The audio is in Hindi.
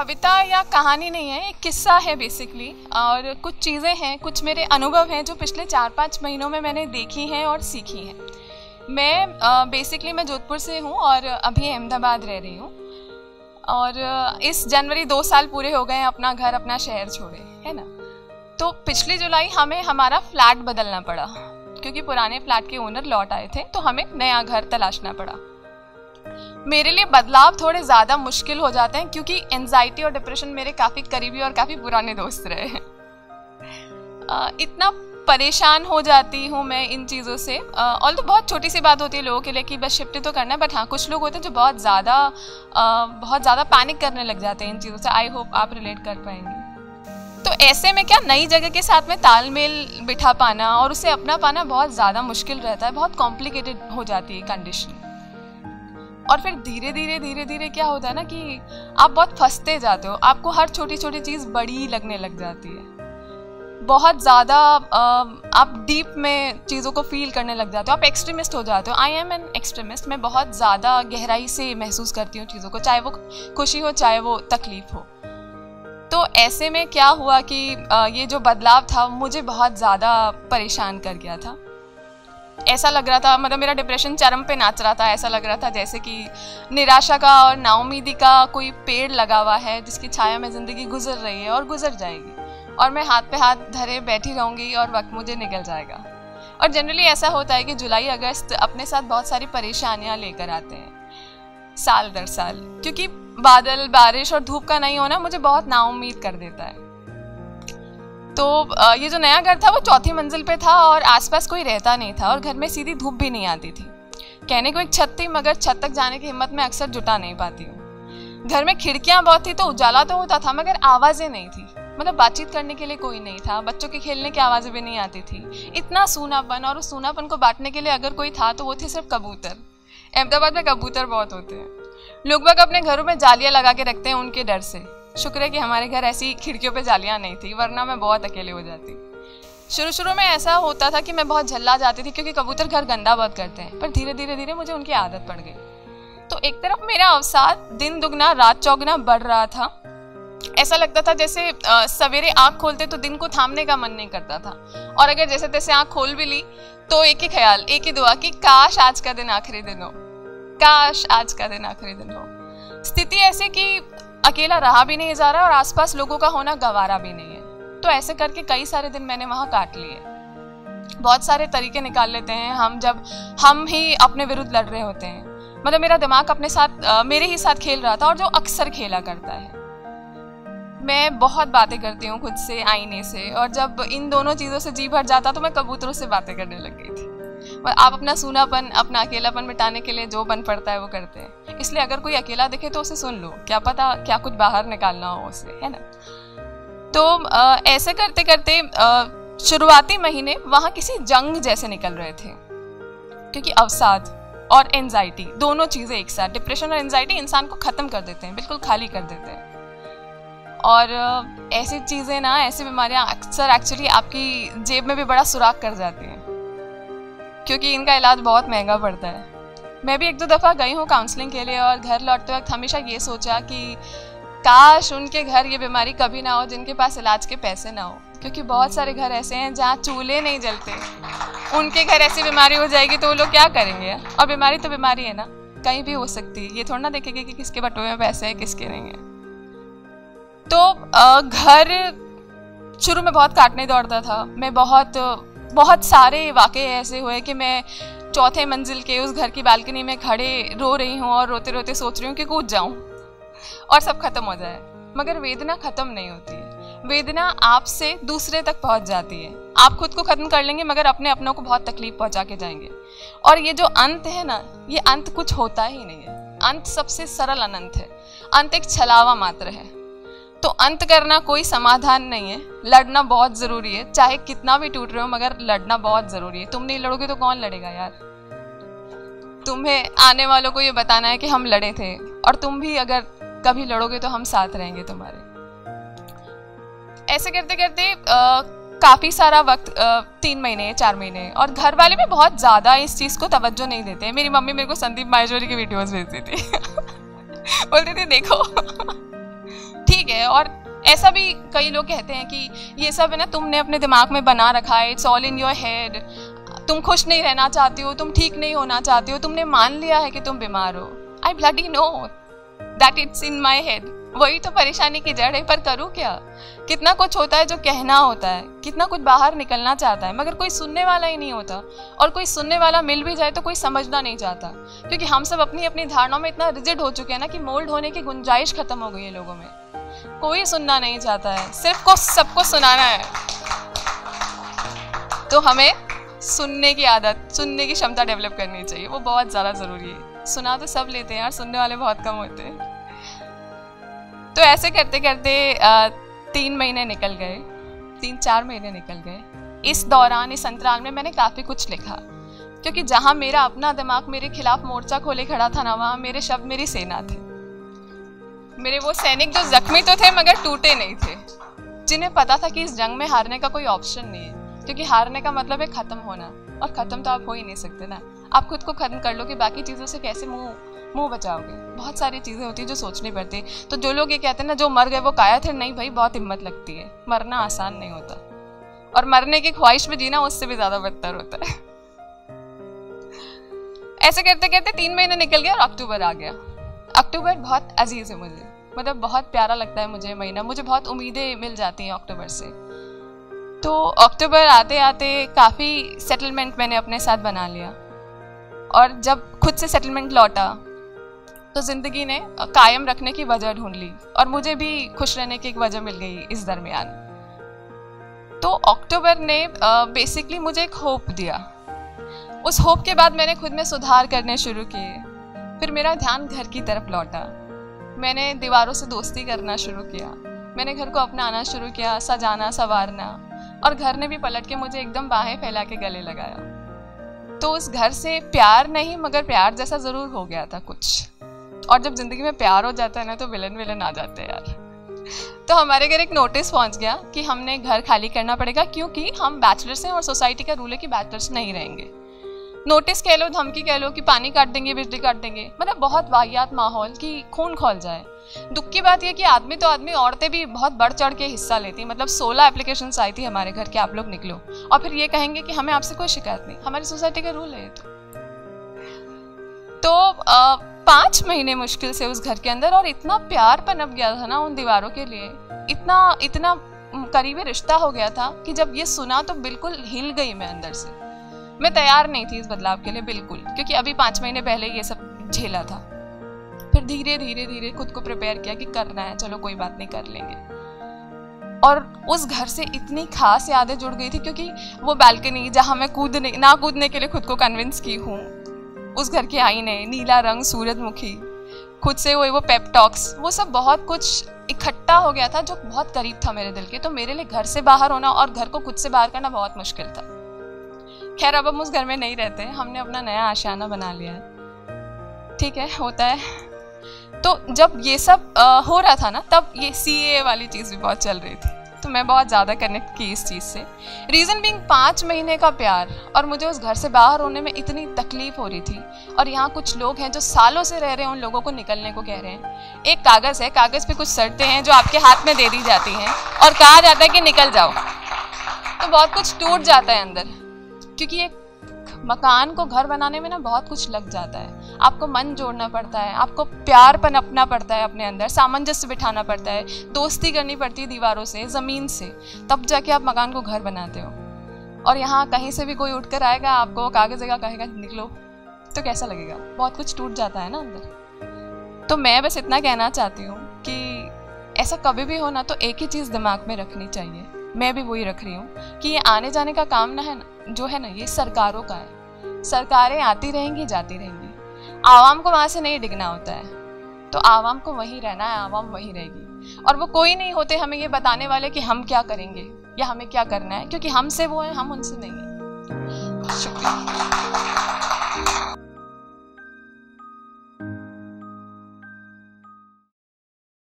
कविता या कहानी नहीं है, एक किस्सा है बेसिकली और कुछ चीज़ें हैं, कुछ मेरे अनुभव हैं जो पिछले चार पाँच महीनों में मैंने देखी हैं और सीखी हैं। मैं बेसिकली मैं जोधपुर से हूँ और अभी अहमदाबाद रह रही हूँ। और इस जनवरी दो साल पूरे हो गए अपना घर, अपना शहर छोड़े, है ना? तो पिछली जुलाई हमें हमारा फ्लैट बदलना पड़ा, क्योंकि पुराने फ्लैट के ओनर लौट आए थे तो हमें नया घर तलाशना पड़ा। मेरे लिए बदलाव थोड़े ज़्यादा मुश्किल हो जाते हैं क्योंकि एनजाइटी और डिप्रेशन मेरे काफ़ी करीबी और काफ़ी पुराने दोस्त रहे हैं। इतना परेशान हो जाती हूँ मैं इन चीज़ों से। ऑल तो बहुत छोटी सी बात होती है लोगों के लिए कि बस शिफ्ट तो करना है बट हाँ कुछ लोग होते हैं जो बहुत ज़्यादा बहुत ज़्यादा पैनिक करने लग जाते हैं इन चीज़ों से। आई होप आप रिलेट कर पाएँगे। तो ऐसे में क्या नई जगह के साथ में तालमेल बिठा पाना और उसे अपना पाना बहुत ज़्यादा मुश्किल रहता है, बहुत कॉम्प्लिकेटेड हो जाती है कंडीशन और फिर धीरे धीरे धीरे धीरे क्या होता है ना कि आप बहुत फंसते जाते हो, आपको हर छोटी छोटी चीज़ बड़ी लगने लग जाती है। बहुत ज़्यादा आप डीप में चीज़ों को फील करने लग जाते हो, आप एक्सट्रीमिस्ट हो जाते हो। आई एम एन एक्सट्रीमिस्ट मैं बहुत ज़्यादा गहराई से महसूस करती हूँ चीज़ों को, चाहे वो खुशी हो, चाहे वो तकलीफ़ हो। तो ऐसे में क्या हुआ कि ये जो बदलाव था, मुझे बहुत ज़्यादा परेशान कर गया था। ऐसा लग रहा था मतलब मेरा डिप्रेशन चरम पे नाच रहा था, ऐसा लग रहा था जैसे कि निराशा का और नाउमीदी का कोई पेड़ लगा हुआ है जिसकी छाया में ज़िंदगी गुजर रही है और गुजर जाएगी। और मैं हाथ पे हाथ धरे बैठी रहूँगी और वक्त मुझे निकल जाएगा। और जनरली ऐसा होता है कि जुलाई, अगस्त अपने साथ बहुत सारी परेशानियाँ लेकर आते हैं। साल दर साल। क्योंकि बादल, बारिश और धूप का नहीं होना मुझे बहुत नाउमीद कर देता है। तो ये जो नया घर था वो चौथी मंजिल पे था और आसपास कोई रहता नहीं था और घर में सीधी धूप भी नहीं आती थी। कहने को एक छत थी, मगर छत तक जाने की हिम्मत में अक्सर जुटा नहीं पाती हूँ। घर में खिड़कियाँ बहुत थी तो उजाला तो होता था, मगर आवाज़ें नहीं थी। मतलब बातचीत करने के लिए कोई नहीं था, बच्चों के खेलने की आवाज़ें भी नहीं आती थी। इतना सूनापन और उस सूनापन को बांटने के लिए अगर कोई था तो वो थे सिर्फ़ कबूतर। अहमदाबाद में कबूतर बहुत होते हैं। लोग बाग अपने घरों में जालियाँ लगा के रखते हैं उनके डर से। शुक्र है कि हमारे घर ऐसी खिड़कियों पे जालियाँ नहीं थी, वरना मैं बहुत अकेले हो जाती। शुरू शुरू में ऐसा होता था कि मैं बहुत झल्ला जाती थी क्योंकि कबूतर घर गंदा बहुत करते हैं, पर धीरे धीरे धीरे मुझे उनकी आदत पड़ गई। तो एक तरफ़ मेरा अवसाद दिन दुगना, रात चौगना बढ़ रहा था। ऐसा लगता था जैसे सवेरे आँख खोलते तो दिन को थामने का मन नहीं करता था। और अगर जैसे तैसे आँख खोल भी ली तो एक ही ख्याल, एक ही दुआ कि काश आज का दिन आखिरी दिन हो। काश आज का दिन आखिरी दिन हो। स्थिति ऐसी कि अकेला रहा भी नहीं जा रहा और आसपास लोगों का होना गवारा भी नहीं है। तो ऐसे करके कई सारे दिन मैंने वहाँ काट लिए। बहुत सारे तरीके निकाल लेते हैं हम जब हम ही अपने विरुद्ध लड़ रहे होते हैं। मतलब मेरा दिमाग अपने साथ मेरे ही साथ खेल रहा था और जो अक्सर खेला करता है। मैं बहुत बातें करती हूँ खुद से, आईने से और जब इन दोनों चीज़ों से जी भर जाता तो मैं कबूतरों से बातें करने लग गई थी। आप अपना सूनापन, अपना अकेलापन मिटाने के लिए जो बन पड़ता है वो करते हैं। इसलिए अगर कोई अकेला दिखे तो उसे सुन लो। क्या पता क्या कुछ बाहर निकालना हो उसे, है ना? तो ऐसे करते करते शुरुआती महीने वहाँ किसी जंग जैसे निकल रहे थे। क्योंकि अवसाद और एनजाइटी दोनों चीज़ें एक साथ डिप्रेशन और एनजाइटी इंसान को ख़त्म कर देते हैं, बिल्कुल खाली कर देते हैं। और ऐसी चीज़ें ना, ऐसी बीमारियाँ अक्सर एक्चुअली आपकी जेब में भी बड़ा सुराख कर जाती हैं। क्योंकि इनका इलाज बहुत महँगा पड़ता है। मैं भी एक दो दफ़ा गई हूँ काउंसलिंग के लिए और घर लौटते वक्त हमेशा ये सोचा कि काश उनके घर ये बीमारी कभी ना हो, जिनके पास इलाज के पैसे ना हो। क्योंकि बहुत सारे घर ऐसे हैं जहाँ चूल्हे नहीं जलते। उनके घर ऐसी बीमारी हो जाएगी तो वो लोग क्या करेंगे? और बीमारी तो बीमारी है ना। कहीं भी हो सकती है। ये थोड़ा ना देखेंगे कि किसके बटुए में पैसे है, किसके नहीं है। तो घर शुरू में बहुत काटने दौड़ता था। मैं बहुत बहुत सारे वाक़े ऐसे हुए कि मैं चौथे मंजिल के उस घर की बालकनी में खड़े रो रही हूँ और रोते रोते सोच रही हूँ कि कूद जाऊँ और सब खत्म हो जाए। मगर वेदना ख़त्म नहीं होती। है वेदना आपसे दूसरे तक पहुँच जाती है। आप खुद को ख़त्म कर लेंगे, मगर अपने अपनों को बहुत तकलीफ़ पहुँचा के जाएँगे। और ये जो अंत है ना, ये अंत कुछ होता ही नहीं है। अंत सबसे सरल अनंत है। अंत एक छलावा मात्र है। तो अंत करना कोई समाधान नहीं है। लड़ना बहुत ज़रूरी है। चाहे कितना भी टूट रहे हो मगर लड़ना बहुत ज़रूरी है। तुम नहीं लड़ोगे तो कौन लड़ेगा यार? तुम्हें आने वालों को ये बताना है कि हम लड़े थे। और तुम भी अगर कभी लड़ोगे तो हम साथ रहेंगे तुम्हारे। ऐसे करते करते काफ़ी सारा वक्त आ, तीन महीने चार महीने। और घर वाले भी बहुत ज़्यादा इस चीज़ को तवज्जो नहीं देते। मेरी मम्मी मेरे को संदीप माहेश्वरी की वीडियोस भेजती थी। बोलती थी देखो। और ऐसा भी कई लोग कहते हैं कि ये सब है ना, तुमने अपने दिमाग में बना रखा है it's all in your head तुम खुश नहीं रहना चाहती हो, तुम ठीक नहीं होना चाहती हो, तुमने मान लिया है कि तुम बीमार हो. I bloody know that it's in my head वही तो परेशानी की जड़ है, पर करूँ क्या? कितना कुछ होता है जो कहना होता है, कितना कुछ बाहर निकलना चाहता है, मगर कोई सुनने वाला ही नहीं होता, और कोई सुनने वाला मिल भी जाए तो कोई समझना नहीं चाहता, क्योंकि हम सब अपनी अपनी धारणाओं में इतना रिजिड हो चुके हैं ना कि मोल्ड होने की गुंजाइश खत्म हो गई है लोगों में. कोई सुनना नहीं चाहता है। सिर्फ़ को सबको सुनाना है। तो हमें सुनने की आदत, सुनने की क्षमता डेवलप करनी चाहिए। वो बहुत ज़्यादा ज़रूरी है। सुना तो सब लेते हैं यार, सुनने वाले बहुत कम होते हैं। तो ऐसे करते करते तीन महीने निकल गए। तीन चार महीने निकल गए। इस दौरान, इस अंतराल में मैंने काफ़ी कुछ लिखा। क्योंकि जहाँ मेरा अपना दिमाग मेरे खिलाफ मोर्चा खोले खड़ा था ना, वहाँ मेरे शब्द मेरी सेना थे। मेरे वो सैनिक जो जख्मी तो थे, मगर टूटे नहीं थे। जिन्हें पता था कि इस जंग में हारने का कोई ऑप्शन नहीं है, क्योंकि हारने का मतलब है ख़त्म होना, और ख़त्म तो आप हो ही नहीं सकते ना। आप खुद को ख़त्म कर लो कि बाकी चीज़ों से कैसे मुँह मुँह बचाओगे। बहुत सारी चीज़ें होती है जो सोचनी पड़ती है। तो जो लोग ये कहते हैं ना, जो मर गए, वो काया थे, नहीं भाई, बहुत हिम्मत लगती है। मरना आसान नहीं होता। और मरने की ख्वाहिश में जीना उससे भी ज़्यादा बदतर होता है। ऐसे करते करते तीन महीने निकल गया और अक्टूबर आ गया। अक्टूबर बहुत अज़ीज़ है मुझे। मतलब बहुत प्यारा लगता है मुझे महीना। मुझे बहुत उम्मीदें मिल जाती हैं अक्टूबर से। तो अक्टूबर आते आते काफ़ी सेटलमेंट मैंने अपने साथ बना लिया। और जब खुद से सेटलमेंट लौटा तो ज़िंदगी ने कायम रखने की वजह ढूंढ ली और मुझे भी खुश रहने की एक वजह मिल गई इस दरमियान। तो अक्टूबर ने बेसिकली मुझे एक होप दिया। उस होप के बाद मैंने खुद में सुधार करने शुरू किए। फिर मेरा ध्यान घर की तरफ़ लौटा। मैंने दीवारों से दोस्ती करना शुरू किया। मैंने घर को अपनाना शुरू किया, सजाना, संवारना और घर ने भी पलट के मुझे एकदम बाहें फैला के गले लगाया। तो उस घर से प्यार नहीं, मगर प्यार जैसा ज़रूर हो गया था कुछ। और जब ज़िंदगी में प्यार हो जाता है ना तो विलन विलन आ जाते हैं यार। तो हमारे घर एक नोटिस पहुँच गया कि हमने घर खाली करना पड़ेगा, क्योंकि हम बैचलर्स हैं और सोसाइटी का रूल है कि बैचलर्स नहीं रहेंगे। नोटिस कह लो, धमकी कह लो कि पानी काट देंगे, बिजली काट देंगे। मतलब बहुत वाहियात माहौल की खून खोल जाए। दुख की बात यह कि आदमी तो आदमी, औरतें भी बहुत बढ़ चढ़ के हिस्सा लेती हैं। मतलब सोलह एप्लीकेशन आई थी हमारे घर के, आप लोग निकलो। और फिर ये कहेंगे कि हमें आपसे कोई शिकायत नहीं। हमारी सोसाइटी का रूल है तो। तो पाँच महीने मुश्किल से उस घर के अंदर और इतना प्यार पनप गया था ना उन दीवारों के लिए। इतना इतना करीबी रिश्ता हो गया था कि जब ये सुना तो बिल्कुल हिल गई मैं अंदर से। मैं तैयार नहीं थी इस बदलाव के लिए, बिल्कुल, क्योंकि अभी पाँच महीने पहले ये सब झेला था। फिर धीरे धीरे धीरे खुद को प्रिपेयर किया कि करना है, चलो कोई बात नहीं, कर लेंगे। और उस घर से इतनी खास यादें जुड़ गई थी, क्योंकि वो बालकनी जहाँ मैं कूदने, ना कूदने के लिए खुद को कन्विंस की हूँ, उस घर के आईने नीला रंग, सूरजमुखी, खुद से वो वो पेपटॉक्स वो सब बहुत कुछ इकट्ठा हो गया था, जो बहुत करीब था मेरे दिल के तो मेरे लिए घर से बाहर होना और घर को खुद से बाहर करना बहुत मुश्किल था। खैर अब हम उस घर में नहीं रहते हमने अपना नया आशियाना बना लिया है। ठीक है होता है। तो जब ये सब आ, हो रहा था ना तब ये सी ए वाली चीज़ भी बहुत चल रही थी। तो मैं बहुत ज़्यादा कनेक्ट की इस चीज़ से। रीज़न बिंग पाँच महीने का प्यार और मुझे उस घर से बाहर होने में इतनी तकलीफ़ हो रही थी और यहाँ कुछ लोग हैं जो सालों से रह रहे हैं उन लोगों को निकलने को कह रहे हैं। एक कागज़ है कागज़ पे कुछ शर्तें हैं जो आपके हाथ में दे दी जाती हैं और कहा जाता है कि निकल जाओ। तो बहुत कुछ टूट जाता है अंदर। क्योंकि एक मकान को घर बनाने में ना बहुत कुछ लग जाता है। आपको मन जोड़ना पड़ता है, आपको प्यार पनपना पड़ता है अपने अंदर, सामंजस्य बिठाना पड़ता है, दोस्ती करनी पड़ती है दीवारों से, ज़मीन से, तब जाके आप मकान को घर बनाते हो। और यहाँ कहीं से भी कोई उठ कर आएगा, आपको कागज़ जगह कहेगा, निकलो। तो कैसा लगेगा? बहुत कुछ टूट जाता है ना अंदर। तो मैं बस इतना कहना चाहती हूँ कि ऐसा कभी भी हो ना तो एक ही चीज़ दिमाग में रखनी चाहिए। मैं भी वही रख रही हूँ कि ये आने जाने का काम ना है ना, जो है ना, ये सरकारों का है। सरकारें आती रहेंगी, जाती रहेंगी। आवाम को वहाँ से नहीं डिगना होता है। तो आवाम को वहीं रहना है, आवाम वहीं रहेगी। और वो कोई नहीं होते हमें ये बताने वाले कि हम क्या करेंगे या हमें क्या करना है, क्योंकि हमसे वो है, हम उनसे नहीं है। शुक्रिया।